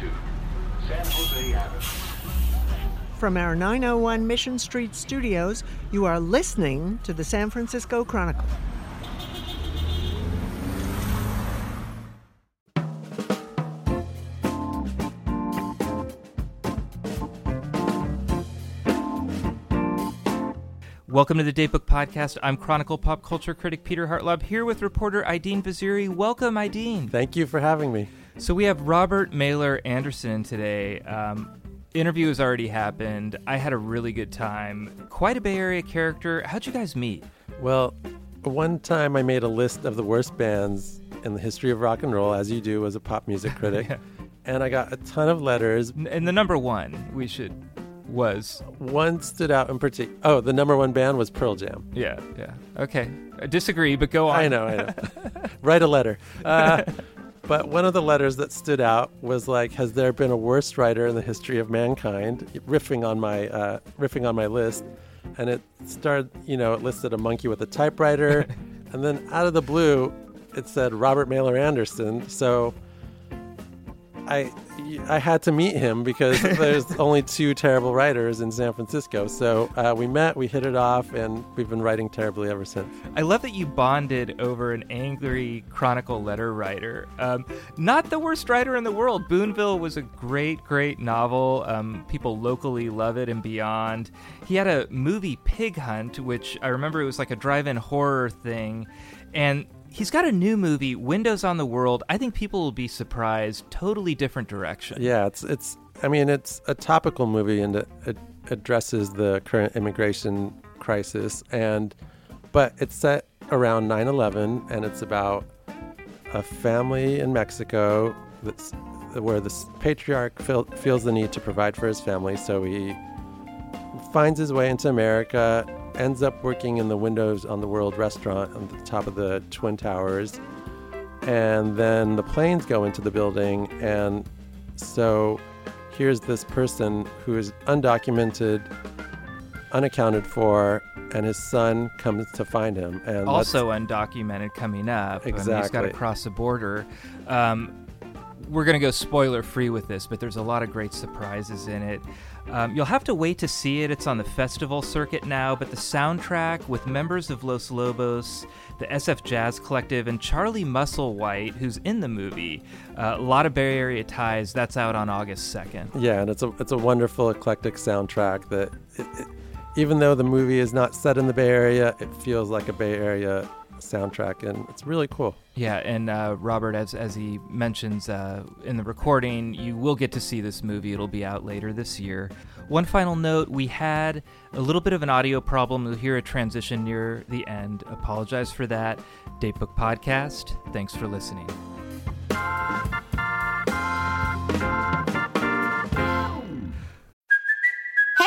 to San Jose Avenue. From our 901 Mission Street studios, you are listening to the San Francisco Chronicle. Welcome to the Datebook Podcast. I'm Chronicle pop culture critic Peter Hartlaub here with reporter Aidin Vaziri. Welcome, Ideen. Thank you for having me. So we have Robert Mailer Anderson today. Um, interview has already happened. I had a really good time. Quite a Bay Area character. How'd you guys meet? Well, one time I made a list of the worst bands in the history of rock and roll, as you do as a pop music critic. Yeah. And I got a ton of letters. And the number one we should was One stood out in particular. Oh, the number one band was Pearl Jam. yeah yeah okay. I disagree, but go on. I know, I know. Write a letter. Uh, but one of the letters that stood out was like, "Has there been a worse writer in the history of mankind?" Riffing on my uh, riffing on my list, and it started. You know, it listed a monkey with a typewriter, and then out of the blue, it said Robert Mailer Anderson. So I I had to meet him because there's only two terrible writers in San Francisco. So uh, we met, we hit it off, and we've been writing terribly ever since. I love that you bonded over an angry Chronicle letter writer. Um, not the worst writer in the world. Boonville was a great, great novel. Um, people locally love it and beyond. He had a movie, Pig Hunt, which I remember it was like a drive in horror thing. And he's got a new movie, Windows on the World. I think people will be surprised. Totally different direction. Yeah, it's it's. I mean, it's a topical movie and it, it addresses the current immigration crisis, and but it's set around 9/11, and it's about a family in Mexico that's where this patriarch feel, feels the need to provide for his family, so he finds his way into America, ends up working in the Windows on the World restaurant on the top of the Twin Towers, and then the planes go into the building, and so here's this person who is undocumented, unaccounted for, and his son comes to find him. And also undocumented coming up. Mean, he's got to cross the border. Um, we're going to go spoiler free with this, but there's a lot of great surprises in it. Um, you'll have to wait to see it. It's on the festival circuit now, but the soundtrack with members of Los Lobos, the SF Jazz Collective, and Charlie Musselwhite, who's in the movie, uh, a lot of Bay Area ties. That's out on August 2nd. yeah, and it's a it's a wonderful eclectic soundtrack that, it, it, even though the movie is not set in the Bay Area, it feels like a Bay Area soundtrack, and it's really cool. Yeah, and uh, Robert, as as he mentions uh, in the recording, you will get to see this movie. It'll be out later this year. One final note: we had a little bit of an audio problem. You'll hear a transition near the end. Apologize for that. Datebook Podcast. Thanks for listening.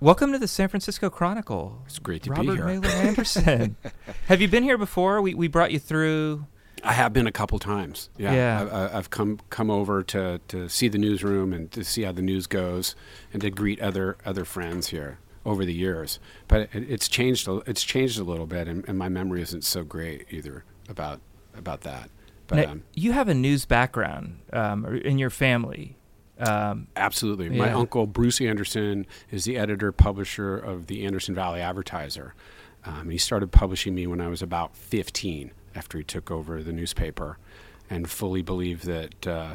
Welcome to the San Francisco Chronicle. It's great to Robert be here. Mailer Anderson. Have you been here before? We we brought you through. I have been a couple times. Yeah, Yeah. I, I've come come over to, to see the newsroom and to see how the news goes, and to greet other other friends here over the years. But it, it's changed. a- It's changed a little bit, and, and my memory isn't so great either about about that. But Now, um, you have a news background um, in your family. Um, Absolutely. My Yeah. uncle, Bruce Anderson, is the editor publisher of the Anderson Valley Advertiser. Um, he started publishing me when I was about 15 after he took over the newspaper and fully believed that, uh,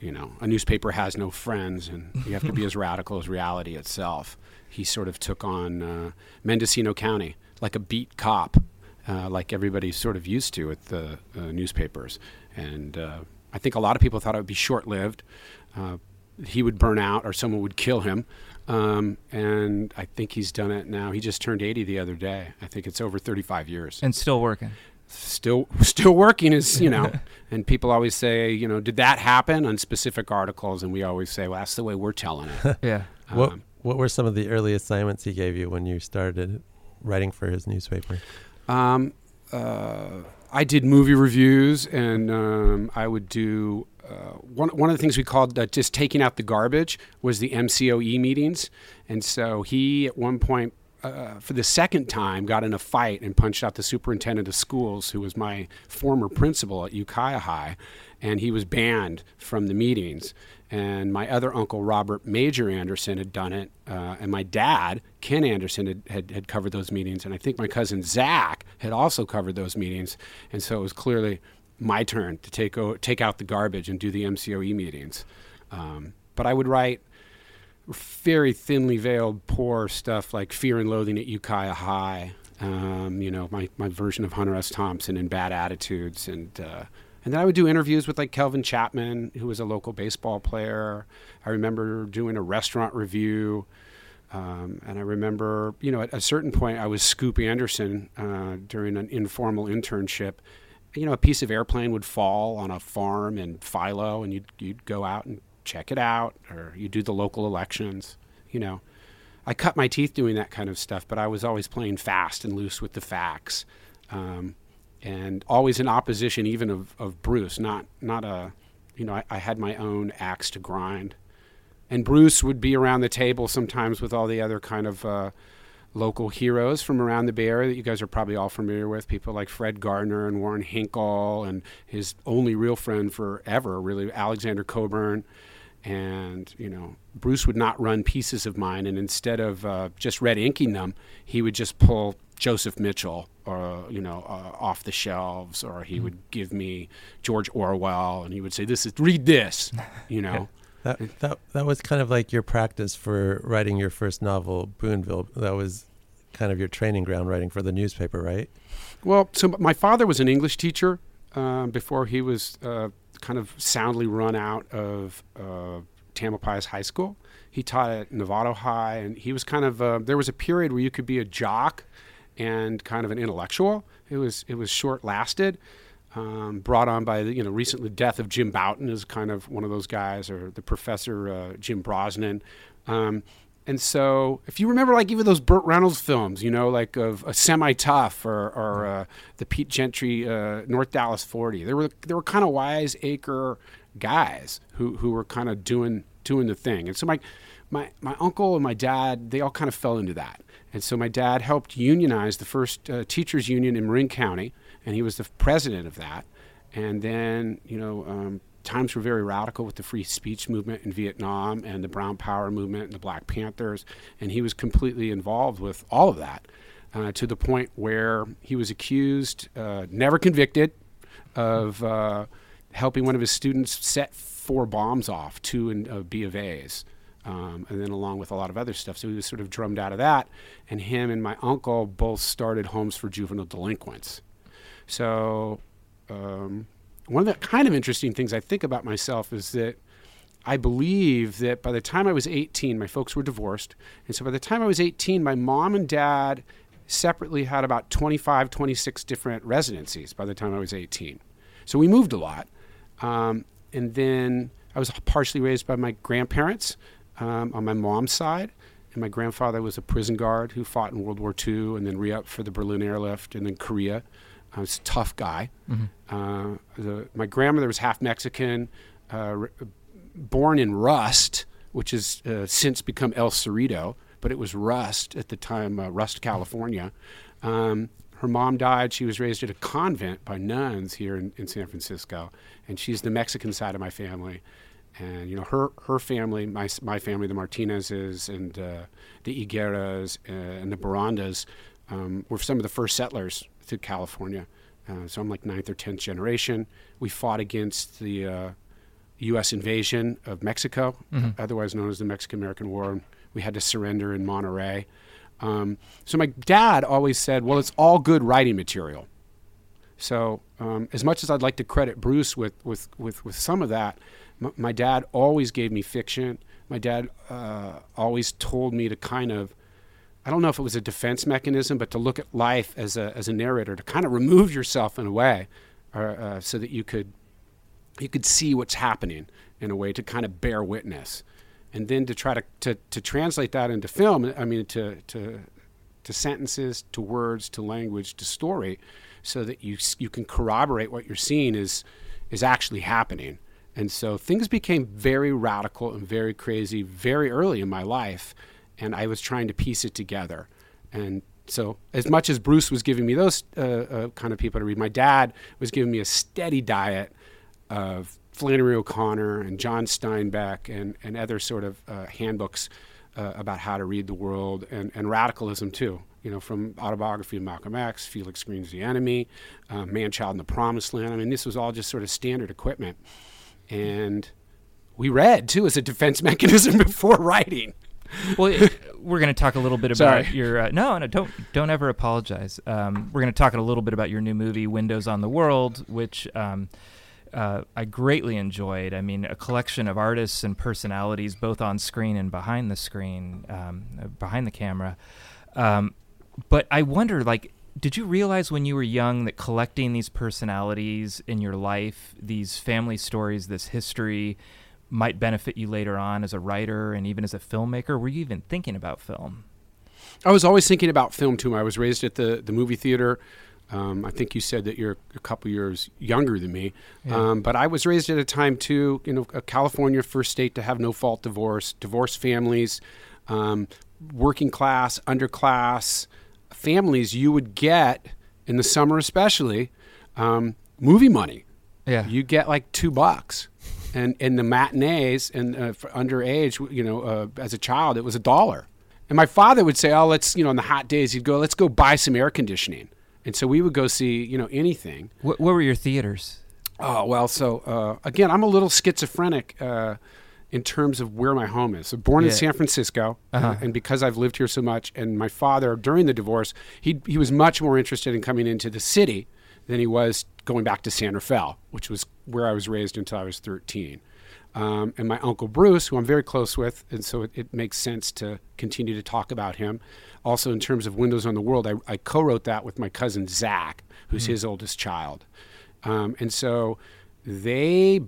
you know, a newspaper has no friends and you have to be as radical as reality itself. He sort of took on uh, Mendocino County like a beat cop, uh, like everybody's sort of used to with the uh, newspapers. And uh, I think a lot of people thought it would be short lived. Uh, he would burn out or someone would kill him. Um, and I think he's done it now. He just turned 80 the other day. I think it's over 35 years. and still working. still still working is you know and people always say you know did that happen on specific articles and we always say well that's the way we're telling it Yeah. What Um, What were some of the early assignments he gave you when you started writing for his newspaper? Um, uh, I did movie reviews, and um, I would do uh, one. One of the things we called uh, just taking out the garbage was the MCOE meetings, and so he at one point. Uh, for the second time, got in a fight and punched out the superintendent of schools, who was my former principal at Ukiah High, and he was banned from the meetings. And my other uncle, Robert Major Anderson, had done it, uh, and my dad, Ken Anderson, had, had, had covered those meetings, and I think my cousin Zach had also covered those meetings, and so it was clearly my turn to take o- take out the garbage and do the MCOE meetings. Um, but I would write very thinly veiled, poor stuff like Fear and Loathing at Ukiah High. Um, you know, my, my version of Hunter S. Thompson and Bad Attitudes, and uh, and then I would do interviews with like Kelvin Chapman, who was a local baseball player. I remember doing a restaurant review. Um, and I remember, you know, at a certain point, I was Scoop Anderson uh, during an informal internship. You know, a piece of airplane would fall on a farm in Philo, and you'd, you'd go out and check it out, or you do the local elections. You know, I cut my teeth doing that kind of stuff, but I was always playing fast and loose with the facts, um, and always in opposition, even of, of Bruce. Not not a, you know, I, I had my own axe to grind and Bruce would be around the table sometimes with all the other kind of uh, local heroes from around the Bay Area that you guys are probably all familiar with. People like Fred Gardner and Warren Hinckle, and his only real friend forever, really, Alexander Cockburn. And you know, Bruce would not run pieces of mine, and instead of uh, just red inking them, he would just pull Joseph Mitchell or you know uh, off the shelves, or he would give me George Orwell, and he would say, "This is read this," you know. That that that was kind of like your practice for writing your first novel, Boonville. That was kind of your training ground writing for the newspaper, right? Well, so my father was an English teacher um, before he was uh, kind of soundly run out of uh, Tamalpais High School. He taught at Novato High, and he was kind of uh, there was a period where you could be a jock and kind of an intellectual. It was it was short lasted. Um, brought on by the you know recently death of Jim Bouton is kind of one of those guys, or the professor uh, Jim Brosnan. Um, and so, if you remember, like even those Burt Reynolds films, you know, like of a Semi Tough or, or uh, the Pete Gentry uh, North Dallas Forty, there were there were kind of wiseacre guys who, who were kind of doing doing the thing. And so my my my uncle and my dad, they all kind of fell into that. And so my dad helped unionize the first uh, teachers union in Marin County, and he was the president of that. And then, you know, um, times were very radical with the free speech movement in Vietnam and the Brown Power movement and the Black Panthers, and he was completely involved with all of that uh, to the point where he was accused, uh, never convicted, of uh, helping one of his students set four bombs off, two in B of A's. Um, and then along with a lot of other stuff. So he was sort of drummed out of that. And him and my uncle both started homes for juvenile delinquents. So um, one of the kind of interesting things I think about myself is that I believe that by the time I was 18, my folks were divorced. And so by the time I was 18, my mom and dad separately had about 25, 26 different residencies by the time I was 18. So we moved a lot. Um, and then I was partially raised by my grandparents um, on my mom's side. And my grandfather was a prison guard who fought in World War II and then re upped for the Berlin airlift and then Korea. I was a tough guy. Uh, the, my grandmother was half Mexican, uh, r- born in Rust, which has uh, since become El Cerrito, but it was Rust at the time, uh, Rust, California. Um, her mom died. She was raised at a convent by nuns here in, in San Francisco, and she's the Mexican side of my family. And you know, her her family, my my family, the Martinezes and uh, the Higueras uh, and the Barandas, um, were some of the first settlers to California. Uh, so I'm like ninth or tenth generation. We fought against the uh, U.S. invasion of Mexico, otherwise known as the Mexican-American War. We had to surrender in Monterey. Um, so my dad always said, "Well, it's all good writing material." So um, as much as I'd like to credit Bruce with with with, with some of that, m- my dad always gave me fiction. My dad uh, always told me to kind of I don't know if it was a defense mechanism, but to look at life as a as a narrator, to kind of remove yourself in a way, or, uh, so that you could you could see what's happening in a way to kind of bear witness, and then to try to to, to translate that into film. I mean, to to to sentences, to words, to language, to story, so that you you can corroborate what you're seeing is is actually happening. And so things became very radical and very crazy very early in my life, and I was trying to piece it together. And so, as much as Bruce was giving me those uh, uh, kind of people to read, my dad was giving me a steady diet of Flannery O'Connor and John Steinbeck and, and other sort of uh, handbooks uh, about how to read the world and, and radicalism too. You know, from autobiography of Malcolm X, Felix Greene's The Enemy, uh, Man Child in the Promised Land. I mean, this was all just sort of standard equipment. And we read too as a defense mechanism before writing. Well, we're going to talk a little bit about Sorry. your uh, no, no, don't don't ever apologize. Um, we're going to talk a little bit about your new movie, Windows on the World, which um, uh, I greatly enjoyed. I mean, a collection of artists and personalities, both on screen and behind the screen, um, uh, behind the camera. Um, but I wonder, like, did you realize when you were young that collecting these personalities in your life, these family stories, this history, might benefit you later on as a writer and even as a filmmaker? Were you even thinking about film? I was always thinking about film too. I was raised at the, the movie theater. Um, I think you said that you're a couple years younger than me, um, but I was raised at a time too. You know, California, first state to have no fault divorce, divorced families, um, working class, underclass families. You would get in the summer, especially, um, movie money. Yeah. you get like two bucks. And in the matinees and uh, for underage, you know, uh, as a child, it was a dollar. And my father would say, "Oh, let's, you know, on the hot days, he'd go, let's go buy some air conditioning." And so we would go see, you know, anything. What, what were your theaters? Oh well, so uh, again, I'm a little schizophrenic uh, in terms of where my home is. So born Yeah. in San Francisco, uh, Uh-huh. and because I've lived here so much, and my father during the divorce, he he was much more interested in coming into the city than he was going back to San Rafael, which was where I was raised until I was 13. Um, and my uncle Bruce, who I'm very close with, and so it, it makes sense to continue to talk about him. Also, in terms of Windows on the World, I, I co-wrote that with my cousin Zach, who's his oldest child. Um, and so they,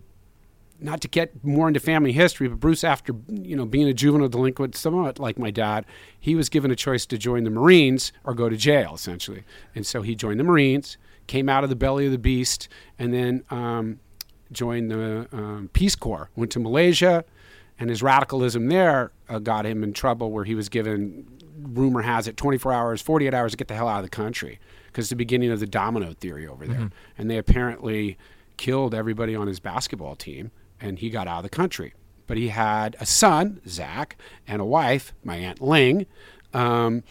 not to get more into family history, but Bruce, after you know being a juvenile delinquent, somewhat like my dad, he was given a choice to join the Marines or go to jail, essentially. And so he joined the Marines, came out of the belly of the beast, and then um, joined the um, Peace Corps. Went to Malaysia, and his radicalism there uh, got him in trouble, where he was given, rumor has it, 24 hours, 48 hours to get the hell out of the country, because the beginning of the domino theory over there, and they apparently killed everybody on his basketball team, and he got out of the country. But he had a son, Zach, and a wife, my aunt Ling. Um,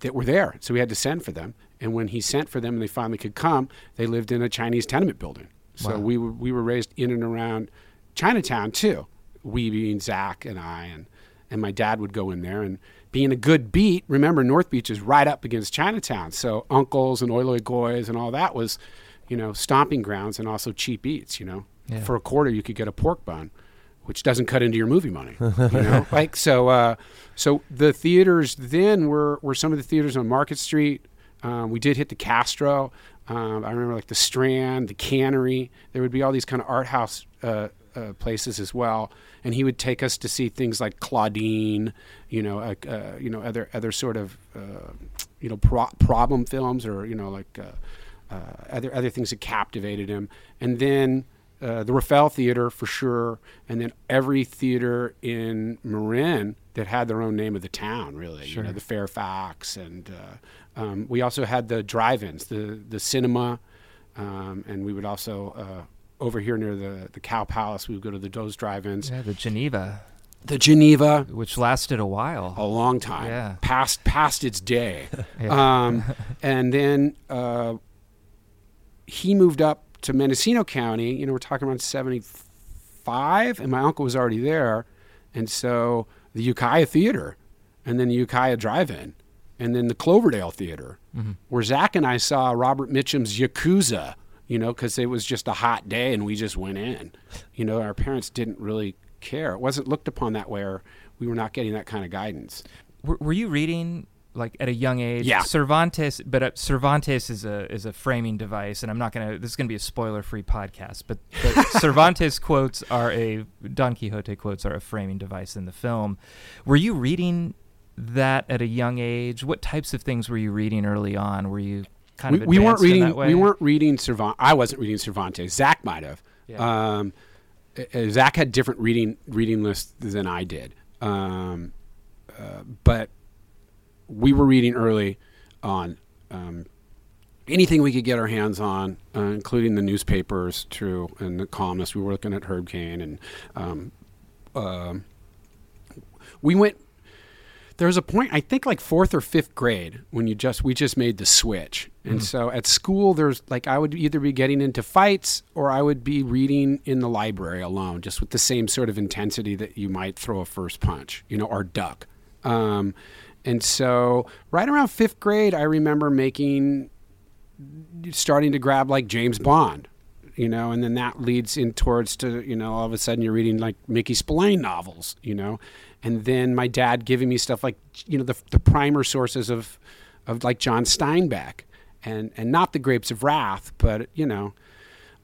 that were there. So we had to send for them. And when he sent for them and they finally could come, they lived in a Chinese tenement building. So we were we were raised in and around Chinatown too. We being Zach and I and and my dad would go in there and being a good beat. Remember, North Beach is right up against Chinatown, so uncles and oily goys and all that was, you know, stomping grounds and also cheap eats. You know, Yeah. for a quarter you could get a pork bun, which doesn't cut into your movie money. You know, like so. Uh, so the theaters then were were some of the theaters on Market Street. Um, we did hit the Castro. Um, I remember like the Strand, the Cannery. There would be all these kind of art house uh, uh, places as well. And he would take us to see things like Claudine, you know, uh, you know, other other sort of uh, you know pro- problem films or you know like uh, uh, other other things that captivated him. And then uh, the Rafael Theater for sure, and then every theater in Marin that had their own name of the town, really. Sure. You know, the Fairfax, and uh, um, we also had the drive-ins, the the cinema, um, and we would also uh, over here near the the Cow Palace, we would go to the those drive-ins, Yeah, the Geneva, the Geneva, which lasted a while. a long time, Yeah. past past its day. Yeah. Um, and then uh, he moved up to Mendocino County. You know, we're talking around '75, and my uncle was already there, and so the Ukiah Theater, and then the Ukiah Drive-In, and then the Cloverdale Theater, mm-hmm. where Zach and I saw Robert Mitchum's Yakuza. You know, because it was just a hot day, and we just went in. You know, our parents didn't really care. It wasn't looked upon that way, or we were not getting that kind of guidance. were, were you reading like at a young age? Yeah. Cervantes, but uh, Cervantes is a is a framing device, and I'm not gonna. This is gonna be a spoiler free podcast, but, but Cervantes quotes are a Don Quixote quotes are a framing device in the film. Were you reading that at a young age? What types of things were you reading early on? Were you kind we, of we weren't reading. We weren't reading Cervantes. I wasn't reading Cervantes. Zach might have. Yeah. Um, uh, Zach had different reading reading lists than I did. Um, uh, but we were reading early on um, anything we could get our hands on, uh, including the newspapers, true, and the columnists. We were looking at Herb Caen, and um, um we went. There was a point, I think, like fourth or fifth grade, when you just we just made the switch, and so at school, there's like I would either be getting into fights or I would be reading in the library alone, just with the same sort of intensity that you might throw a first punch, you know, or duck. Um, and so, right around fifth grade, I remember making, starting to grab like James Bond, you know, and then that leads in towards to, you know, all of a sudden you're reading like Mickey Spillane novels, you know, and then my dad giving me stuff like, you know, the, the primer sources of, of like John Steinbeck and, and not the Grapes of Wrath, but, you know,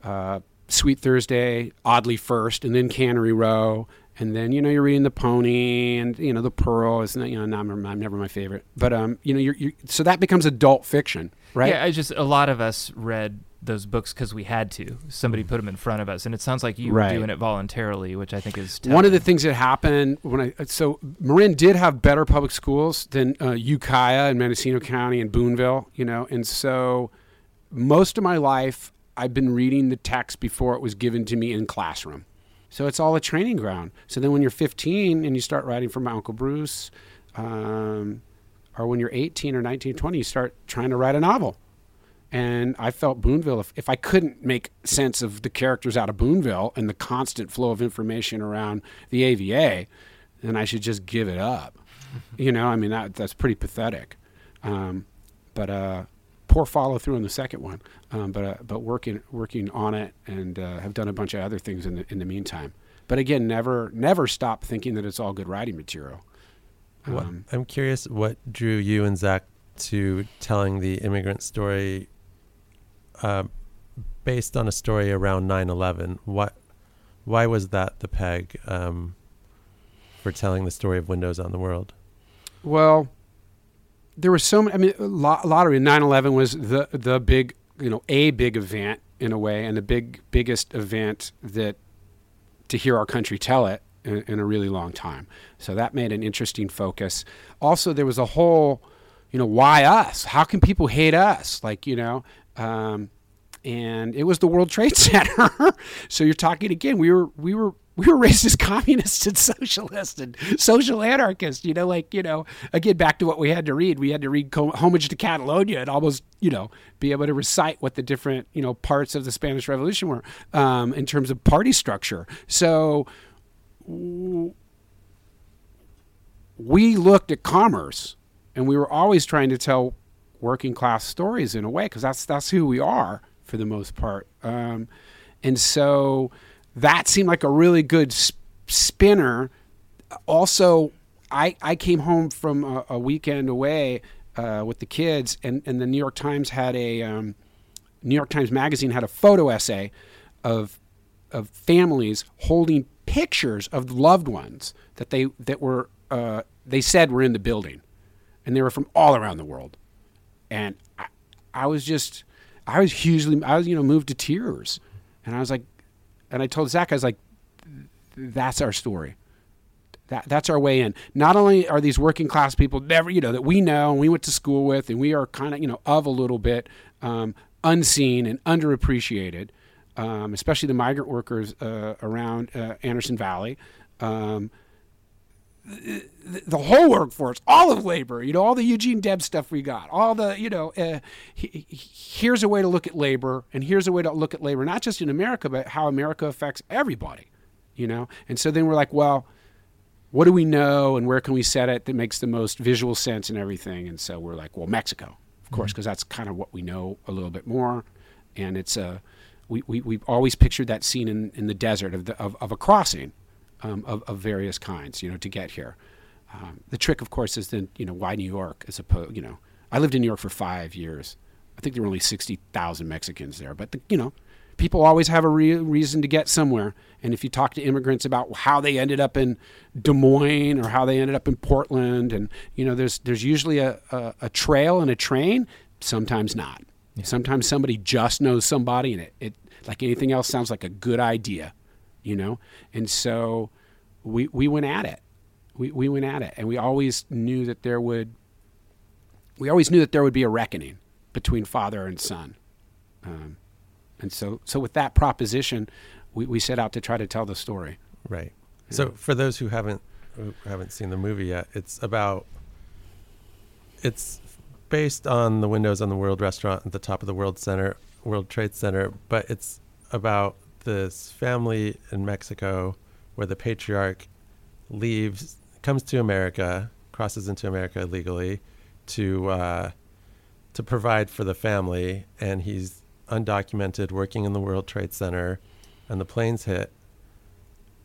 uh, Sweet Thursday, Oddly First, and then Cannery Row. And then you know you're reading the Pony and you know the Pearl is not you know not, I'm never my favorite, but um you know you're, you're so that becomes adult fiction, right? Yeah, I just a lot of us read those books because we had to. Somebody put them in front of us, and it sounds like you Right. were doing it voluntarily, which I think is One of the things that happened when I so Marin did have better public schools than uh, Ukiah and Mendocino County and Boonville, you know, and so most of my life I've been reading the text before it was given to me in classroom. So it's all a training ground. So then when you're 15 and you start writing for my Uncle Bruce, um, or when you're 18 or 19, 20, you start trying to write a novel. And I felt Boonville, if, if I couldn't make sense of the characters out of Boonville and the constant flow of information around the AVA, then I should just give it up. you know, I mean, that, that's pretty pathetic. Um, but uh, poor follow through on the second one. Um, but uh, but working working on it and uh, have done a bunch of other things in the in the meantime. But again, never never stop thinking that it's all good writing material. What, Um, I'm curious what drew you and Zach to telling the immigrant story uh, based on a story around 9/11. What, why was that the peg um, for telling the story of Windows on the World? Well, there was so many. I mean, a lot, a lot of it. 9/11 was the the big, you know, a big event in a way, and the big biggest event that to hear our country tell it in, in a really long time. So that made an interesting focus. Also, there was a whole, you know, why us? How can people hate us? Like, you know. Um, and it was the World Trade Center. so you're talking again. We were we were we were raised as communists and socialists and social anarchists. You know, like you know, again back to what we had to read. We had to read Homage to Catalonia and almost you know be able to recite what the different you know parts of the Spanish Revolution were um, in terms of party structure. So we looked at commerce, and we were always trying to tell working class stories in a way because that's that's who we are for the most part. Um, and so that seemed like a really good sp- spinner. Also, I I came home from a, a weekend away uh, with the kids, and and the New York Times had a um, New York Times Magazine had a photo essay of of families holding pictures of loved ones that they that were uh, they said were in the building, and they were from all around the world, and I, I was just I was hugely I was you know moved to tears, and I was like, and I told Zach I was like, that's our story. That, that's our way in. Not only are these working class people never, you know, that we know and we went to school with, and we are kind of, you know, of a little bit um, unseen and underappreciated, um, especially the migrant workers uh, around uh, Anderson Valley. Um, the, the whole workforce, all of labor, you know, all the Eugene Debs stuff we got, all the, you know, uh, he, he- here's a way to look at labor, and here's a way to look at labor, not just in America, but how America affects everybody, you know? And so then we're like, well, what do we know and where can we set it that makes the most visual sense and everything? And so we're like, well, Mexico, of course, because that's kind of what we know a little bit more. And it's a, we, we, we've always pictured that scene in, in the desert of, the, of, of a crossing um, of, of various kinds, you know, to get here. Um, the trick, of course, is then you know why New York as opposed you know I lived in New York for five years. I think there were only sixty thousand Mexicans there, but the, you know people always have a re- reason to get somewhere. And if you talk to immigrants about how they ended up in Des Moines or how they ended up in Portland, and you know, there's there's usually a, a, a trail and a train. Sometimes not. Yeah. Sometimes somebody just knows somebody, and it, it like anything else sounds like a good idea, you know. And so we we went at it. We we went at it, and we always knew that there would. We always knew that there would be a reckoning between father and son. Um, and so, so with that proposition, we, we set out to try to tell the story. Right. Yeah. So for those who haven't who haven't seen the movie yet, it's about it's based on the windows on the World Restaurant at the top of the World Center, World Trade Center, but it's about this family in Mexico where the patriarch leaves, comes to America, crosses into America illegally to uh, to provide for the family, and he's undocumented, working in the World Trade Center, and the planes hit.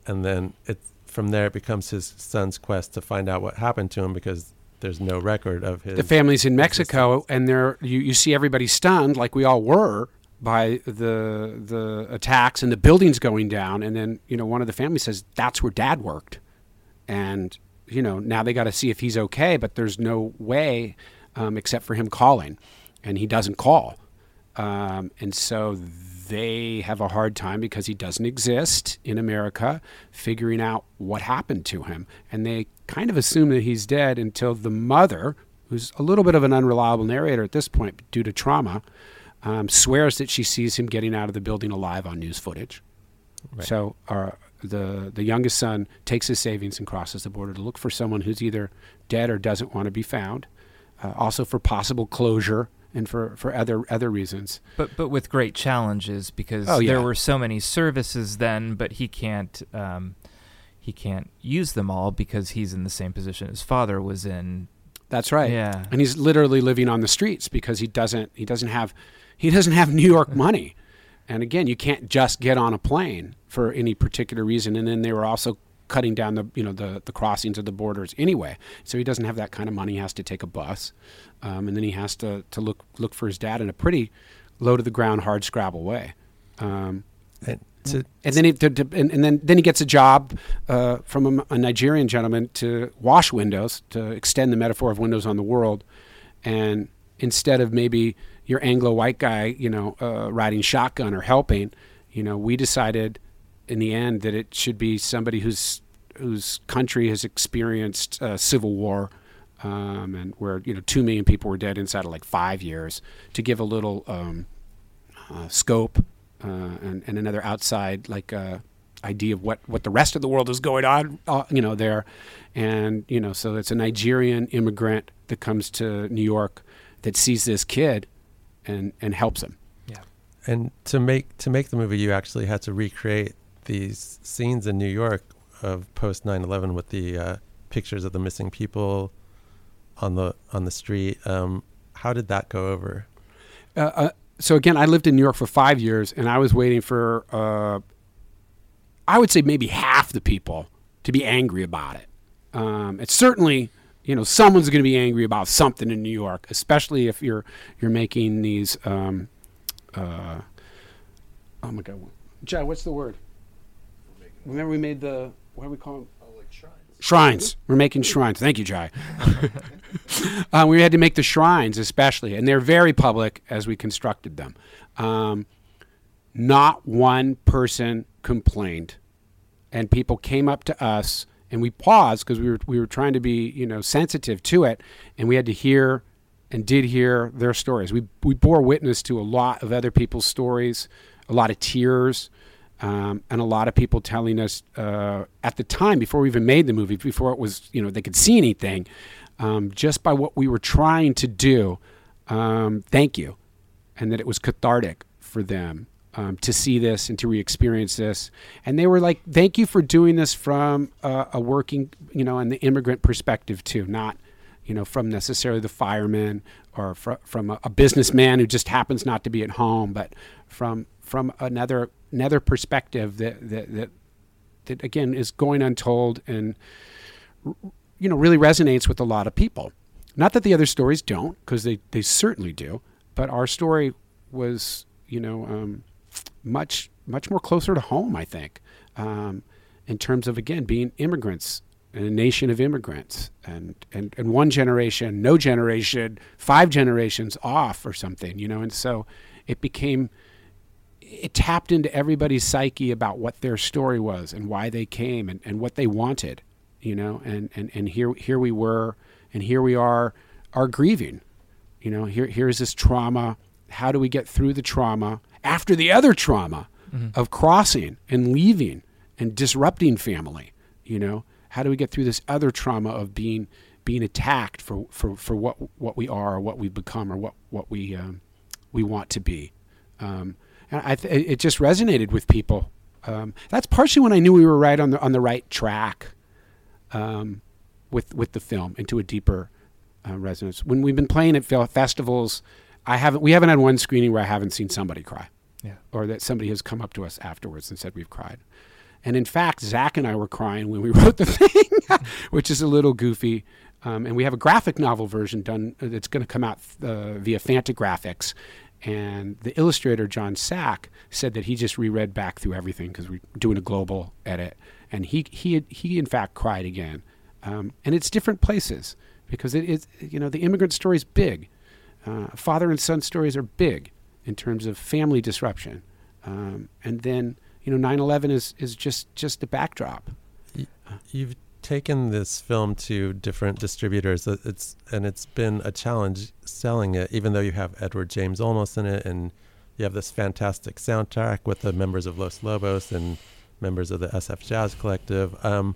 And then it from there it becomes his son's quest to find out what happened to him because there's no record of his. The family's in Mexico, and there you, you see everybody stunned, like we all were, by the the attacks and the buildings going down. And then you know one of the family says that's where Dad worked, and you know now they got to see if he's okay, but there's no way um, except for him calling, and he doesn't call. Um, and so they have a hard time because he doesn't exist in America, figuring out what happened to him. And they kind of assume that he's dead until the mother, who's a little bit of an unreliable narrator at this point due to trauma, um, swears that she sees him getting out of the building alive on news footage. Right. So uh, the the youngest son takes his savings and crosses the border to look for someone who's either dead or doesn't want to be found. Uh, also for possible closure and for, for other other reasons. But but with great challenges because oh, yeah. there were so many services then, but he can't um, he can't use them all because he's in the same position his father was in. That's right. Yeah, and he's literally living on the streets because he doesn't he doesn't have he doesn't have New York money. And again, you can't just get on a plane for any particular reason. And then they were also cutting down the you know the the crossings of the borders anyway. So he doesn't have that kind of money. He has to take a bus, um, and then he has to to look look for his dad in a pretty low to the ground, hard scrabble way. Um, and, to, and then he to, to, and, and, then then he gets a job uh, from a, a, Nigerian gentleman to wash windows to extend the metaphor of windows on the world, and instead of maybe your Anglo white guy, you know, uh, riding shotgun or helping, you know, we decided in the end that it should be somebody whose whose country has experienced uh, civil war, um, and where you know two million people were dead inside of like five years, to give a little um, uh, scope uh, and, and another outside like uh, idea of what, what the rest of the world is going on, uh, you know, there, and you know, so it's a Nigerian immigrant that comes to New York that sees this kid and and helps him. Yeah, and to make to make the movie, you actually had to recreate these scenes in New York of post 9/11 with the uh, pictures of the missing people on the on the street. Um, how did that go over? Uh, uh, so again, I lived in New York for five years, and I was waiting for uh, I would say maybe half the people to be angry about it. Um, it's certainly you know someone's going to be angry about something in New York, especially if you're you're making these. Um, uh, oh my God, Jai, what's the word? remember we made the what do we call them? Oh, like shrines. Shrines. We're making shrines. Thank you, Jai. uh, we had to make the shrines, especially, and they're very public as we constructed them. Um, not one person complained, and people came up to us, and we paused because we were we were trying to be you know sensitive to it, and we had to hear and did hear their stories. We we bore witness to a lot of other people's stories, a lot of tears. Um, and a lot of people telling us uh, at the time before we even made the movie, before it was you know they could see anything, um, just by what we were trying to do, um, thank you, and that it was cathartic for them um, to see this and to re-experience this, and they were like, thank you for doing this from uh, a working you know and the immigrant perspective too, not you know from necessarily the fireman or fr- from a, a businessman who just happens not to be at home, but from from another another perspective that that that, that again is going untold and you know, really resonates with a lot of people. Not that the other stories don't, because they, they certainly do, but our story was, you know, um, much much more closer to home. I think, um, in terms of again being immigrants in a nation of immigrants, and, and and one generation, no generation, five generations off or something, you know, and so it became it tapped into everybody's psyche about what their story was and why they came and, and what they wanted, you know, and, and, and here here we were and here we are are grieving. You know, here here's this trauma. How do we get through the trauma after the other trauma mm-hmm. of crossing and leaving and disrupting family? You know, how do we get through this other trauma of being being attacked for, for, for what what we are or what we've become or what what we um, we want to be? Um, and I th- it just resonated with people. Um, that's partially when I knew we were right on the on the right track um, with with the film into a deeper uh, resonance. When we've been playing at festivals, I haven't we haven't had one screening where I haven't seen somebody cry, yeah, or that somebody has come up to us afterwards and said we've cried. And in fact, Zach and I were crying when we wrote the thing, which is a little goofy. Um, and we have a graphic novel version done that's going to come out uh, via Fantagraphics, and the illustrator, John Sack, said that he just reread back through everything because we're doing a global edit. And he, he, he in fact, cried again. Um, and it's different places because it is, you know, the immigrant story is big. Uh, father and son stories are big in terms of family disruption. Um, and then, you know, 9 11 is, is just, just the backdrop. You've taken this film to different distributors. It's and it's been a challenge selling it, even though you have Edward James Olmos in it, and you have this fantastic soundtrack with the members of Los Lobos and members of the SF Jazz Collective. Um,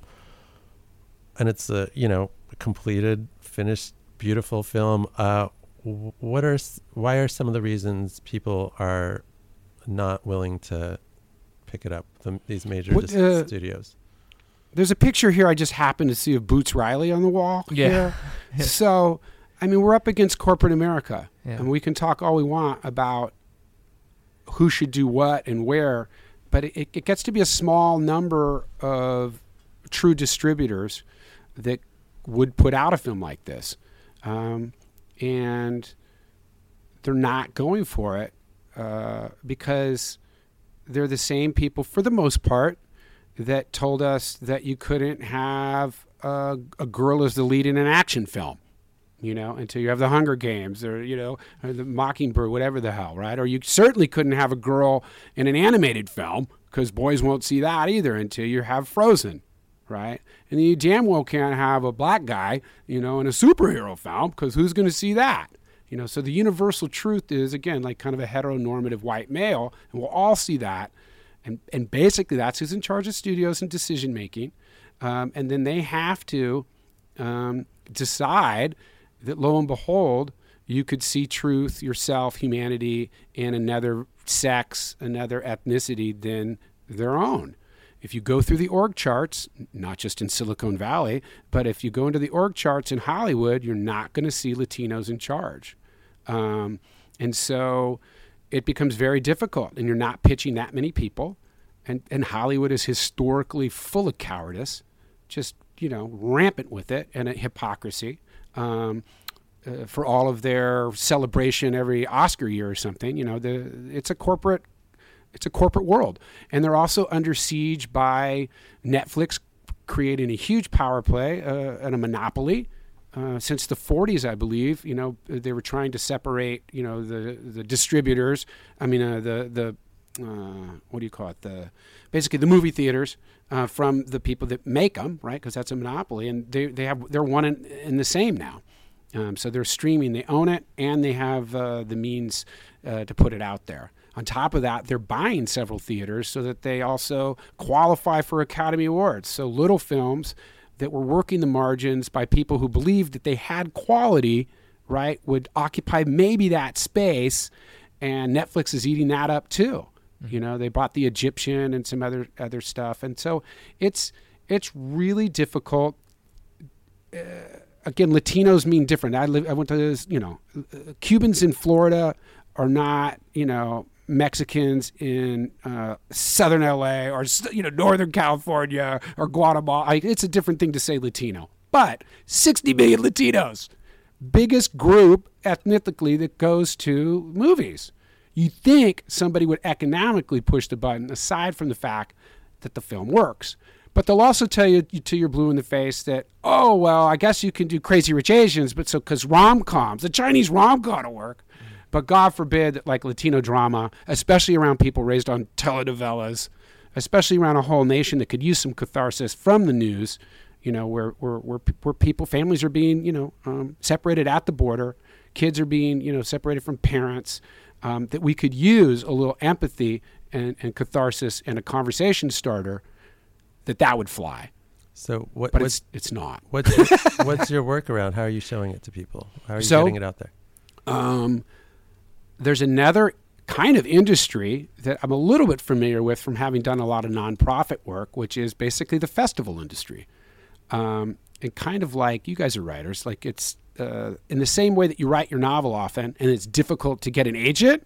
and it's a you know completed, finished, beautiful film. Uh, what are why are some of the reasons people are not willing to pick it up? The, these major what, uh, studios there's a picture here I just happened to see of Boots Riley on the wall. Yeah. so, I mean, we're up against corporate America, yeah. and we can talk all we want about who should do what and where, but it, it gets to be a small number of true distributors that would put out a film like this, um, and they're not going for it uh, because they're the same people for the most part that told us that you couldn't have a, a girl as the lead in an action film you know, until you have the Hunger Games or, you know, or the Mockingbird, whatever the hell, right? Or you certainly couldn't have a girl in an animated film because boys won't see that either until you have Frozen, right? And you damn well can't have a black guy, you know, in a superhero film because who's going to see that? You know, so the universal truth is, again, like kind of a heteronormative white male, and we'll all see that and and basically that's who's in charge of studios and decision making, um, and then they have to um, decide that lo and behold, you could see truth, yourself, humanity in another sex, another ethnicity than their own. If you go through the org charts, not just in Silicon Valley, but if you go into the org charts in Hollywood, you're not going to see Latinos in charge. Um, and so it becomes very difficult and you're not pitching that many people. And, and Hollywood is historically full of cowardice, just, you know, rampant with it and hypocrisy. Um, uh, for all of their celebration every Oscar year or something, you know, the, it's a corporate, it's a corporate world, and they're also under siege by Netflix creating a huge power play uh, and a monopoly uh, since the 40s, I believe. You know, they were trying to separate, you know, the the distributors. I mean, uh, the the uh, what do you call it? The basically the movie theaters uh, from the people that make them, right? Because that's a monopoly, and they they have they're one in, in the same now. Um, so they're streaming, they own it, and they have uh, the means to put it out there. On top of that, they're buying several theaters so that they also qualify for Academy Awards. So little films that were working the margins by people who believed that they had quality, right, would occupy maybe that space. And Netflix is eating that up too. Mm-hmm. You know, they bought the Egyptian and some other other stuff, and so it's it's really difficult. Uh, again, Latinos mean different. I live. I went to this. You know, Cubans in Florida are not. You know, Mexicans in uh, southern LA or you know Northern California or Guatemala. I, it's a different thing to say Latino, but 60 million Latinos, biggest group ethnically that goes to movies. You think somebody would economically push the button aside from the fact that the film works. But they'll also tell you till you're blue in the face that, oh, well, I guess you can do Crazy Rich Asians, but so because rom coms, the Chinese rom com to work. But God forbid like Latino drama, especially around people raised on telenovelas, especially around a whole nation that could use some catharsis from the news, you know, where, where, where, where people, families are being, you know, um, separated at the border, kids are being, you know, separated from parents, um, that we could use a little empathy and, and catharsis and a conversation starter that that would fly. So what? But it's, it's not. what's your, what's your workaround? How are you showing it to people? How are you So- getting it out there? Um, there's another kind of industry that I'm a little bit familiar with from having done a lot of nonprofit work, which is basically the festival industry. Um, and kind of like you guys are writers, like it's uh, in the same way that you write your novel often and it's difficult to get an agent,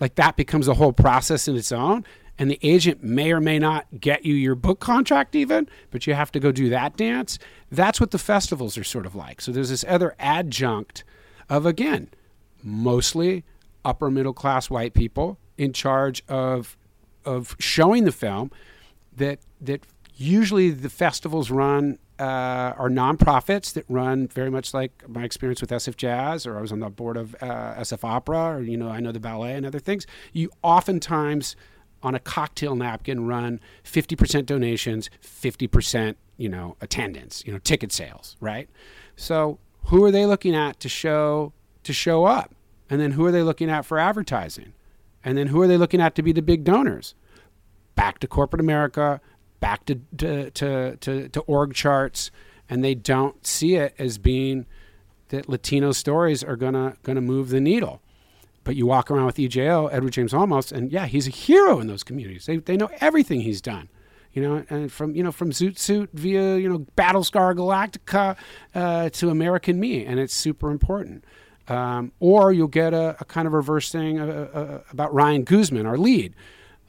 like that becomes a whole process in its own. And the agent may or may not get you your book contract, even, but you have to go do that dance. That's what the festivals are sort of like. So there's this other adjunct of, again, mostly upper middle class white people in charge of of showing the film that that usually the festivals run uh, are nonprofits that run very much like my experience with SF Jazz, or I was on the board of uh, SF Opera, or you know I know the ballet and other things. You oftentimes on a cocktail napkin run 50% donations, 50% you know attendance, you know ticket sales, right? So who are they looking at to show to show up, and then who are they looking at for advertising, and then who are they looking at to be the big donors? back to corporate America, back to to, to, to, to org charts, and they don't see it as being that Latino stories are gonna gonna move the needle. But you walk around with EJO, Edward James Olmos, and yeah, he's a hero in those communities. They, they know everything he's done. You know, and from you know from Zoot Suit via you know Battlestar Galactica uh, to American Me, and it's super important. Um, or you'll get a, a kind of reverse thing uh, uh, about Ryan Guzman, our lead,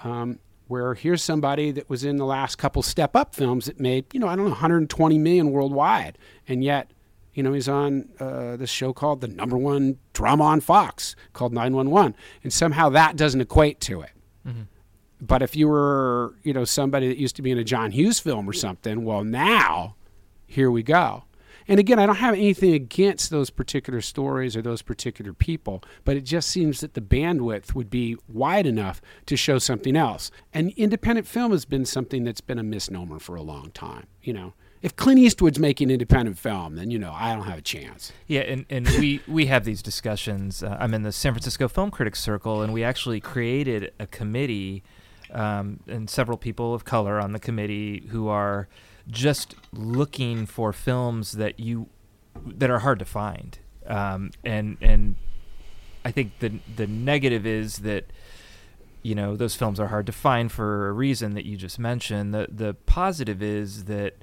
um, where here's somebody that was in the last couple step up films that made, you know, I don't know, 120 million worldwide. And yet, you know, he's on uh, this show called the number one drama on Fox called 911. And somehow that doesn't equate to it. But if you were, you know, somebody that used to be in a John Hughes film or something, well, now here we go. And again, I don't have anything against those particular stories or those particular people, but it just seems that the bandwidth would be wide enough to show something else. And independent film has been something that's been a misnomer for a long time. You know, if Clint Eastwood's making independent film, then you know I don't have a chance. Yeah, and, and we, we have these discussions. Uh, I'm in the San Francisco Film Critics Circle, and we actually created a committee um, and several people of color on the committee who are just looking for films that you that are hard to find. Um, and and I think the the negative is that you know those films are hard to find for a reason that you just mentioned. The the positive is that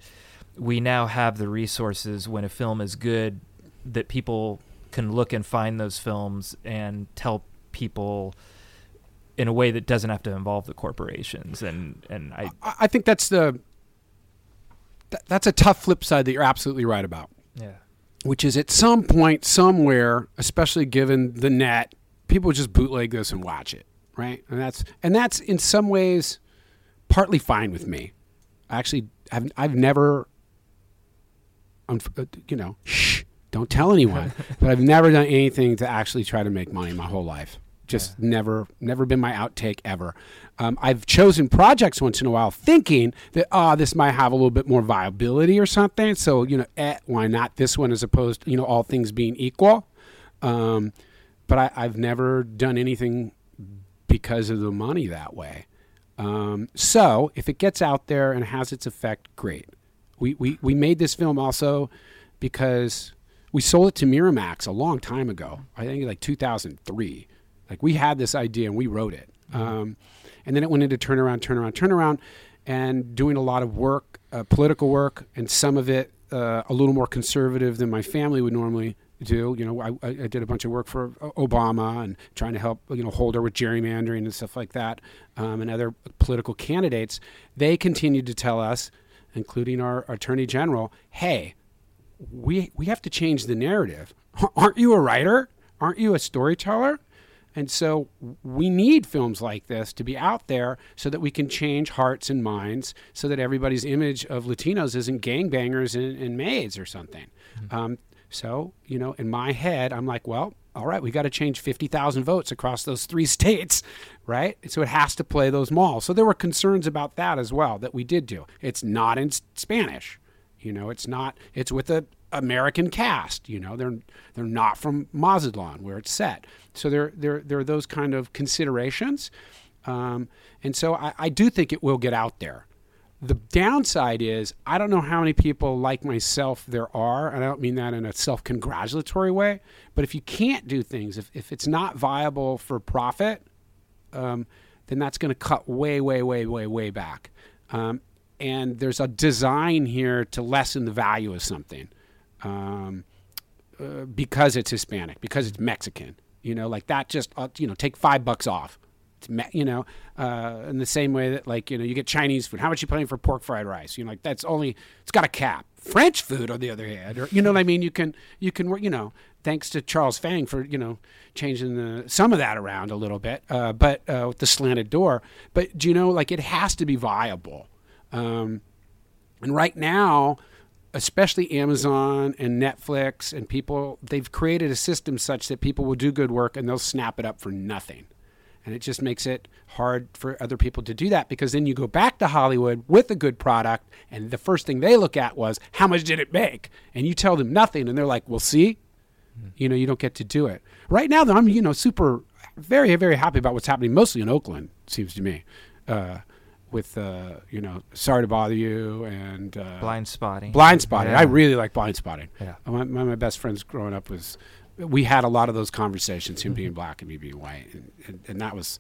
we now have the resources when a film is good that people can look and find those films and tell people in a way that doesn't have to involve the corporations and and I I I think that's the th- that's a tough flip side that you're absolutely right about. yeah. Which is at some point somewhere especially given the net people just bootleg this and watch it right? And that's and that's in some ways partly fine with me. Actually i've, I've never uh, you know shh don't tell anyone. But i've never done anything to actually try to make money my whole life just never never been my outtake ever. Um, i've chosen projects once in a while thinking that ah this might have a little bit more viability or something. So you know eh, why not this one as opposed to you know all things being equal? Um, but I, i've never done anything because of the money that way. Um, so if it gets out there and has its effect great. We, we, we made this film also because we sold it to Miramax a long time ago. I think like 2003. Like we had this idea and we wrote it. Um, and then it went into turnaround, turnaround, turnaround, and doing a lot of work, uh, political work, and some of it uh, a little more conservative than my family would normally do. You know, I, I I did a bunch of work for Obama and trying to help you know Holder with gerrymandering and stuff like that, um, and other political candidates. They continued to tell us, including our attorney general, hey, we we have to change the narrative. Aren't you a writer? Aren't you a storyteller? And so we need films like this to be out there so that we can change hearts and minds so that everybody's image of Latinos isn't gangbangers and, and maids or something. Um, so, you know, in my head, I'm like, well, all right, we got to change 50,000 votes across those three states, right? So it has to play those malls. So there were concerns about that as well that we did do. It's not in Spanish. You know, it's not. It's with a American cast. You know, they're they're not from Mazatlan where it's set. So there there there are those kind of considerations, um, and so I, I do think it will get out there. The downside is I don't know how many people like myself there are, and I don't mean that in a self-congratulatory way. But if you can't do things, if if it's not viable for profit, um, then that's going to cut way, way, way, way, way back. Um, and there's a design here to lessen the value of something um, uh, because it's Hispanic, because it's Mexican. You know, like that. Just uh, you know, take five bucks off. Me- you know, uh, in the same way that like you know, you get Chinese food. How much you paying for pork fried rice? You know, like that's only it's got a cap. French food, on the other hand, or you know what I mean. You can you can. You know, thanks to Charles Phan for you know changing the some of that around a little bit. Uh, but uh, with the slanted door. But do you know, like it has to be viable. Um, and right now, especially Amazon and Netflix and people, they've created a system such that people will do good work and they'll snap it up for nothing. And it just makes it hard for other people to do that because then you go back to Hollywood with a good product, and the first thing they look at was how much did it make? And you tell them nothing, and they're like, well, see, you know, you don't get to do it. Right now, though, I'm, you know, super, very, very happy about what's happening mostly in Oakland, seems to me. Uh, with uh, you know, sorry to bother you and uh, Blindspotting. Blind spotting. Yeah. I really like Blindspotting. Yeah. My, one of my best friends growing up was, we had a lot of those conversations, him Mm-hmm. being black and me being white, and, and, and that was.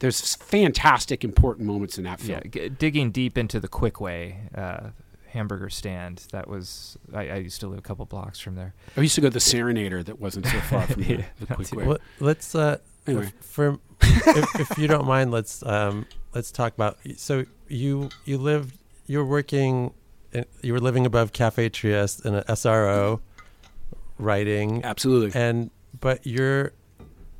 There's fantastic, important moments in that film. Yeah, g- digging deep into the Kwik Way uh, hamburger stand. That was I, I used to live a couple blocks from there. I used to go to the Serenader that wasn't so far from the, Yeah, the that's Kwik Way. Well, let's uh, Anyway. if, for if, if you don't mind, let's um, let's talk about. So you you lived you were working, in, you were living above Cafe Trieste in an SRO, writing, Absolutely. and but your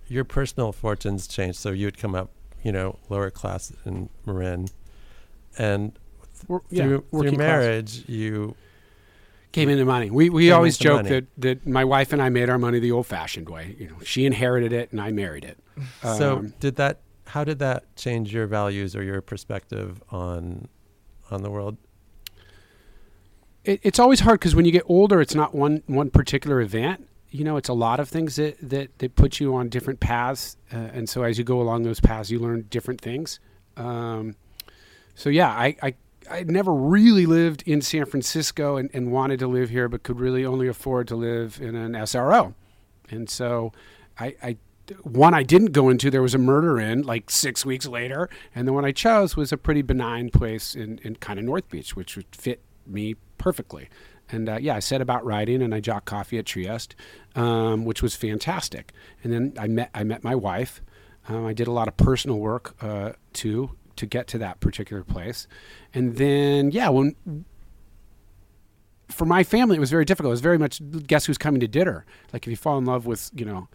your personal fortunes changed. So you would come up, you know, lower class in Marin, and Wor- yeah, through, working through class. marriage, you came into money. We we always joke money. that that my wife and I made our money the old-fashioned way. You know, she inherited it and I married it. so Um, did that. How did that change your values or your perspective on on the world? it, it's always hard because when you get older, it's not one one particular event. You know, it's a lot of things that that, that put you on different paths, uh, and so as you go along those paths, you learn different things. Um, so yeah, I, I I never really lived in San Francisco and, and wanted to live here, but could really only afford to live in an SRO, and so I. I one I didn't go into, there was a murder in like six weeks later, and the one I chose was a pretty benign place in, in kind of North Beach, which would fit me perfectly. And uh, yeah, I set about writing, and I jocked coffee at Trieste, um, which was fantastic. And then I met I met my wife. Um, I did a lot of personal work uh, too to get to that particular place. And then yeah, when for my family, it was very difficult. It was very much guess who's coming to dinner. Like if you fall in love with you know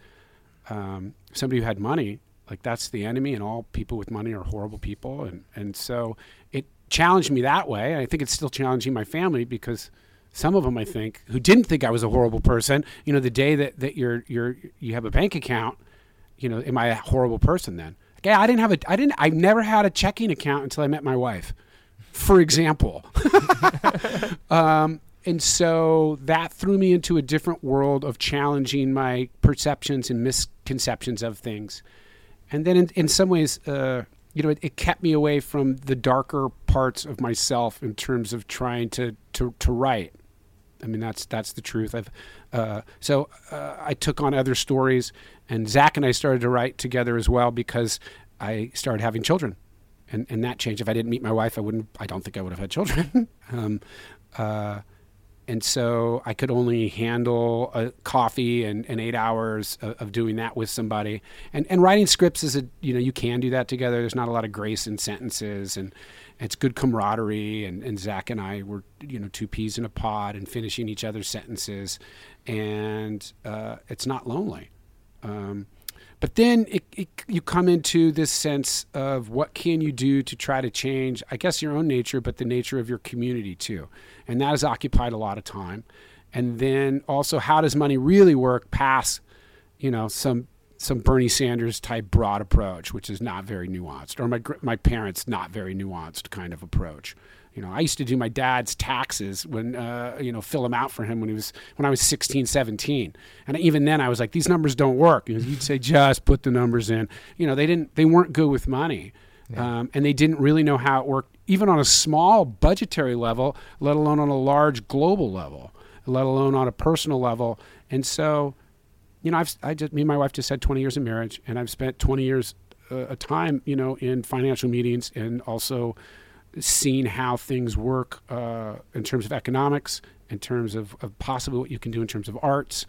um, somebody who had money, like that's the enemy, and all people with money are horrible people. And and so it challenged me that way. I think it's still challenging my family because some of them, I think, who didn't think I was a horrible person, you know, the day that, that you're you're you have a bank account, you know, am I a horrible person then? Yeah, I didn't have a I didn't I never had a checking account until I met my wife, for example. um, and so that threw me into a different world of challenging my perceptions and misconceptions of things. And then, in, in some ways, uh, you know, it, it kept me away from the darker parts of myself in terms of trying to to, to write. I mean, that's that's the truth. I've uh, so uh, I took on other stories, and Zach and I started to write together as well because I started having children, and and that changed. If I didn't meet my wife, I wouldn't. I don't think I would have had children. um, uh, and so I could only handle a coffee and, and eight hours of, of doing that with somebody. And and writing scripts is a you know you can do that together. There's not a lot of grace in sentences, and it's good camaraderie. And, and Zach and I were you know two peas in a pod and finishing each other's sentences, and uh, it's not lonely. Um, but then it, it, you come into this sense of what can you do to try to change, I guess, your own nature, but the nature of your community too. And that has occupied a lot of time. And then also, how does money really work past, you know, some some Bernie Sanders type broad approach, which is not very nuanced, or my my parents' not very nuanced kind of approach. You know, I used to do my dad's taxes when, uh, you know, fill them out for him when he was when I was 16, 17. And even then, I was like, these numbers don't work. You know, you'd say, just put the numbers in. You know, they didn't. They weren't good with money, um, and they didn't really know how it worked, even on a small budgetary level, let alone on a large global level, let alone on a personal level. And so, you know, I've I just me and my wife just had 20 years of marriage, and I've spent 20 years uh, a time, you know, in financial meetings and also seen how things work uh, in terms of economics, in terms of, of possibly what you can do in terms of arts.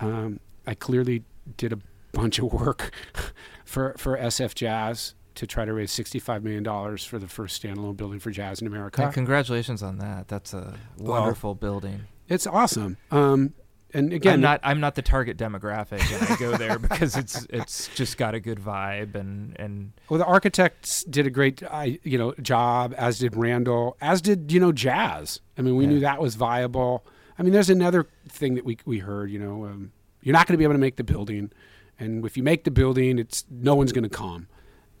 Um, I clearly did a bunch of work for for SF Jazz to try to raise $65 million for the first standalone building for jazz in America. And congratulations on that. That's a wonderful building. It's awesome. Um, and again, I'm not I'm not the target demographic, and I go there because it's it's just got a good vibe and and Well, the architects did a great, I you know, job. As did Randall. As did you know, jazz. I mean, we Yeah. knew that was viable. I mean, there's another thing that we we heard. You know, um, you're not going to be able to make the building, and if you make the building, it's no one's going to come.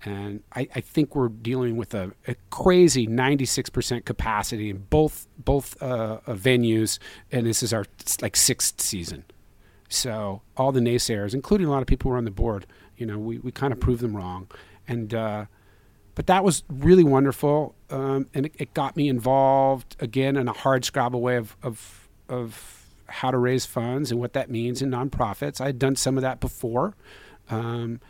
And I, I think we're dealing with a, a crazy 96% capacity in both both uh, uh, venues, and this is our like sixth season. So all the naysayers, including a lot of people who are on the board, you know, we, we kind of proved them wrong. And uh, but that was really wonderful, um, and it, it got me involved again in a hard scrabble way of, of of how to raise funds and what that means in nonprofits. I had done some of that before, um,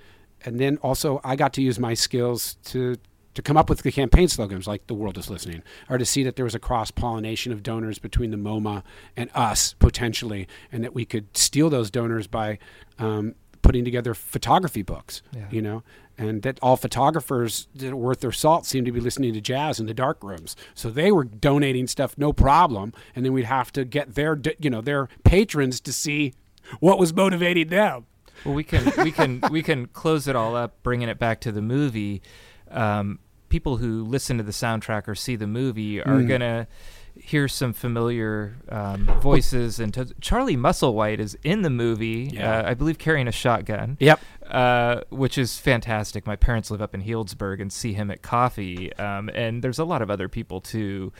and then also I got to use my skills to to come up with the campaign slogans like "The world is listening," or to see that there was a cross pollination of donors between the MoMA and us potentially, and that we could steal those donors by um, putting together photography books. Yeah. You know, and that all photographers that are worth their salt seemed to be listening to jazz in the dark rooms. So they were donating stuff no problem, and then we'd have to get their you know their patrons to see what was motivating them. Well, we can we can we can close it all up, bringing it back to the movie. Um, people who listen to the soundtrack or see the movie are Mm. gonna hear some familiar um, voices. And t- Charlie Musselwhite is in the movie, Yeah. uh, I believe, carrying a shotgun. Yep. Uh, which is fantastic. My parents live up in Healdsburg and see him at coffee, um, and there's a lot of other people too.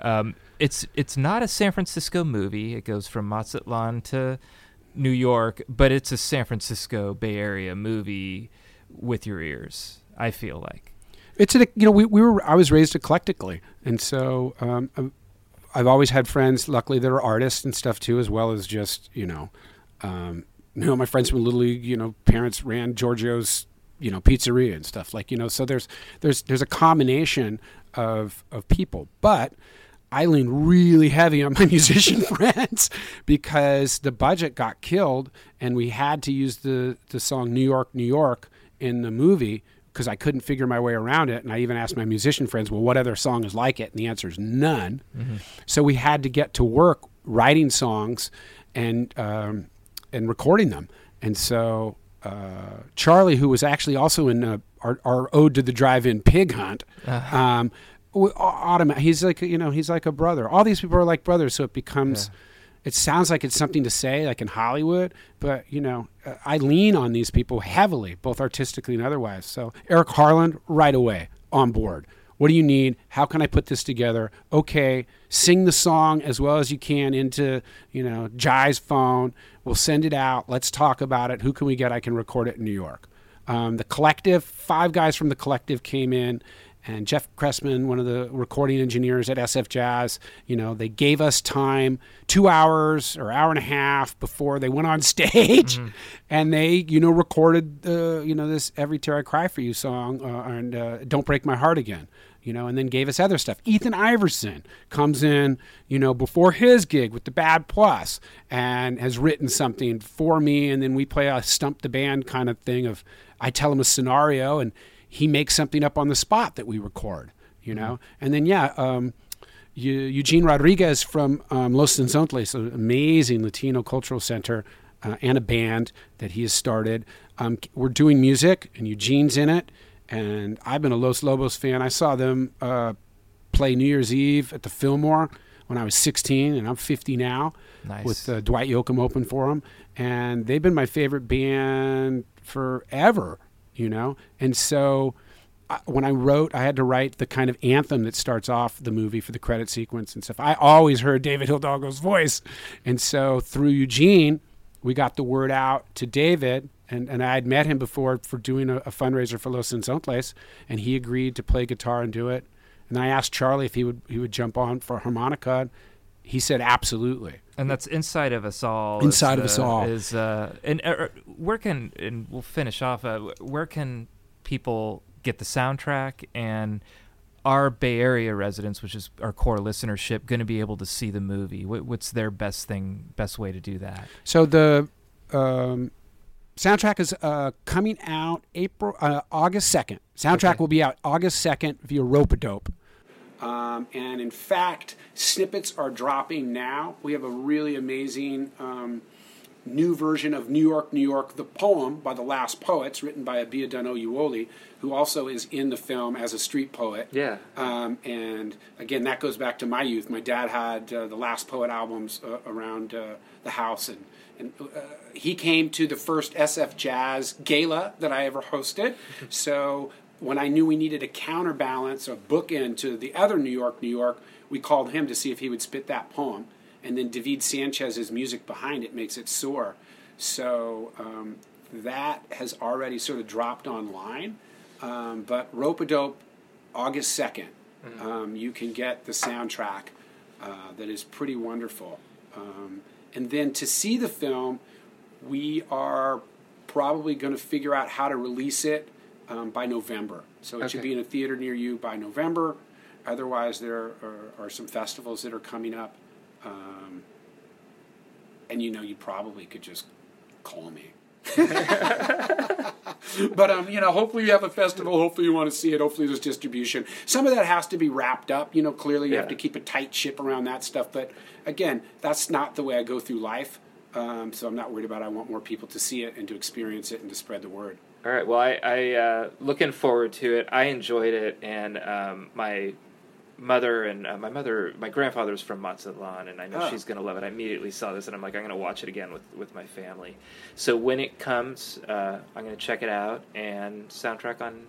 Um, it's it's not a San Francisco movie. It goes from Mazatlan to New York, but it's a San Francisco Bay Area movie with your ears. I feel like. it's a you know we, we were I was raised eclectically, and so um, I've- always had friends. Luckily, that are artists and stuff too, as well as just you know, um, you know my friends from Little League. You know, parents ran Giorgio's you know pizzeria and stuff like you know. So there's there's there's a combination of of people, but. I lean really heavy on my musician friends because the budget got killed and we had to use the, the song New York, New York in the movie because I couldn't figure my way around it. And I even asked my musician friends, well, what other song is like it? And the answer is none. So we had to get to work writing songs and, um, and recording them. And so uh, Charlie, who was actually also in uh, our, our Ode to the Drive-In Pig Hunt, um, w- automa- he's like you know he's like a brother. All these people are like brothers, so it becomes. It sounds like it's something to say, like in Hollywood, but you know, uh, I lean on these people heavily, both artistically and otherwise. So Eric Harland, right away on board. What do you need? How can I put this together? Okay, sing the song as well as you can into you know Jai's phone. We'll send it out. Let's talk about it. Who can we get? I can record it in New York. Um, the collective, five guys from the collective came in, and Jeff Cressman, one of the recording engineers at SF Jazz, you know, they gave us time, two hours or hour and a half before they went on stage, and they, you know, recorded the, you know, this "Every Tear I Cry for You" song uh, and uh, "Don't Break My Heart Again." you know, and then gave us other stuff. Ethan Iverson comes in, you know, before his gig with the Bad Plus and has written something for me. And then we play a stump the band kind of thing of I tell him a scenario and he makes something up on the spot that we record, you know. And then, yeah, um, Eugene Rodriguez from um, Los Cenzontles, an amazing Latino cultural center, uh, and a band that he has started. Um, we're doing music, and Eugene's in it. And I've been a Los Lobos fan. I saw them uh, play New Year's Eve at the Fillmore when I was 16, and I'm 50 now. Nice. With uh, Dwight Yoakam open for them, and they've been my favorite band forever. You know, and so when I wrote, I had to write the kind of anthem that starts off the movie for the credit sequence and stuff. I always heard David Hidalgo's voice, and so through Eugene, we got the word out to David, and, and I had met him before for doing a, a fundraiser for Los Cenzontles, and he agreed to play guitar and do it. And I asked Charlie if he would he would jump on for harmonica. He said absolutely. And that's inside of us all. Inside is, of Us uh, All. is uh, and uh, where can and we'll finish off. Uh, where can people get the soundtrack and our Bay Area residents, which is our core listenership, going to be able to see the movie? What's their best thing, best way to do that? So the um, soundtrack is uh, coming out April uh, August second. Soundtrack Okay. will be out August second via Rope-A-Dope. Um, and in fact, snippets are dropping now. We have a really amazing um, new version of New York, New York, the poem by the Last Poets, written by Abiodun Oyewole, who also is in the film as a street poet. Yeah. Um, and again, that goes back to my youth. My dad had uh, the Last Poet albums uh, around uh, the house, and, and uh, he came to the first SF Jazz gala that I ever hosted. So when I knew we needed a counterbalance or bookend to the other New York, New York, we called him to see if he would spit that poem. And then David Sanchez's music behind it makes it soar. So um, that has already sort of dropped online. Um, but Rope-A-Dope, August 2nd, um, you can get the soundtrack uh, that is pretty wonderful. Um, and then to see the film, we are probably going to figure out how to release it um, by November. So it should be in a theater near you by November. Otherwise, there are, are some festivals that are coming up. Um, and you know, you probably could just call me. but um, you know, hopefully you have a festival. Hopefully you want to see it. Hopefully there's distribution. Some of that has to be wrapped up. You know, clearly you have to keep a tight ship around that stuff. But again, that's not the way I go through life. Um, so I'm not worried about. It. I want more people to see it and to experience it and to spread the word. All right. Well, I, I uh, looking forward to it. I enjoyed it, and um, my mother and uh, my mother, my grandfather's from Mazatlan, and I know Oh. she's gonna love it. I immediately saw this, and I'm like, I'm gonna watch it again with with my family. So when it comes, uh, I'm gonna check it out and soundtrack on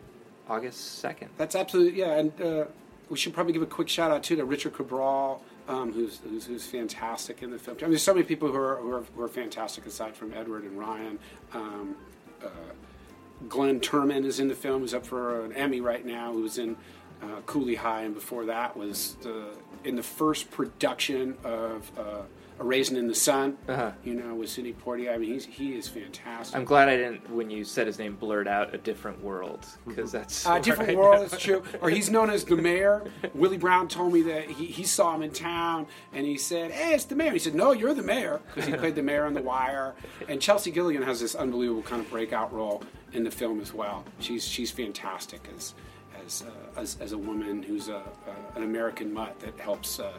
August second. That's absolutely yeah, and uh, we should probably give a quick shout out too to Richard Cabral, um, who's, who's who's fantastic in the film. I mean, there's so many people who are who are, who are fantastic aside from Edward and Ryan. Um, uh, Glynn Turman is in the film, who's up for an Emmy right now. Who was in uh, Cooley High, and before that was the, in the first production of uh, A Raisin in the Sun. Uh-huh. You know, with Sidney Poitier. I mean, he's he is fantastic. I'm glad I didn't when you said his name blurt out a different world because that's Uh, different I world, it's true. Or he's known as the mayor. Willie Brown told me that he, he saw him in town and he said, Hey, it's the mayor. He said, No, you're the mayor because he played the mayor on The Wire. And Chelsea Gilligan has this unbelievable kind of breakout role in the film as well. She's she's fantastic as as uh, as, as a woman who's a, a, an American mutt that helps uh,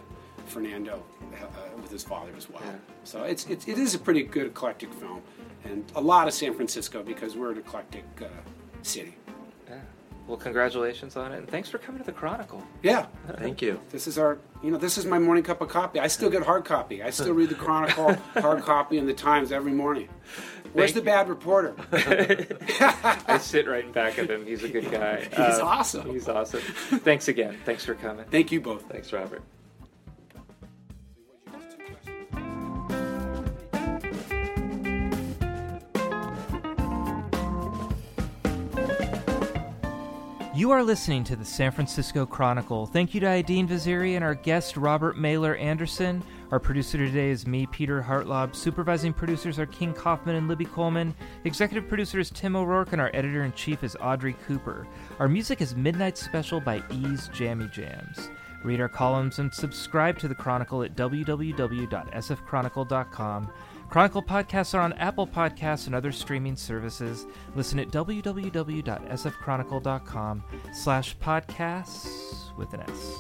Fernando uh, with his father as well. Yeah. So it's, it's it is a pretty good eclectic film and a lot of San Francisco because we're an eclectic uh, city. Yeah. Well, congratulations on it, and thanks for coming to the Chronicle. Yeah, Thank you. this is our, you know, this is my morning cup of coffee. I still get hard copy. I still read the Chronicle, hard copy, and the Times every morning. Where's the Thank bad reporter? I sit right in back of him. He's a good guy. He's Uh, awesome. He's awesome. Thanks again. Thanks for coming. Thank you both. Thanks, Robert. You are listening to the San Francisco Chronicle. Thank you to Aidin Vaziri and our guest Robert Mailer Anderson. Our producer today is me, Peter Hartlaub. Supervising producers are King Kaufman and Libby Coleman. Executive producer is Tim O'Rourke, and our editor in chief is Audrey Cooper. Our music is Midnight Special by Ease Jammy Jams. Read our columns and subscribe to the Chronicle at www.sfchronicle.com. Chronicle podcasts are on Apple Podcasts and other streaming services. Listen at www.sfchronicle.com slash podcasts with an S.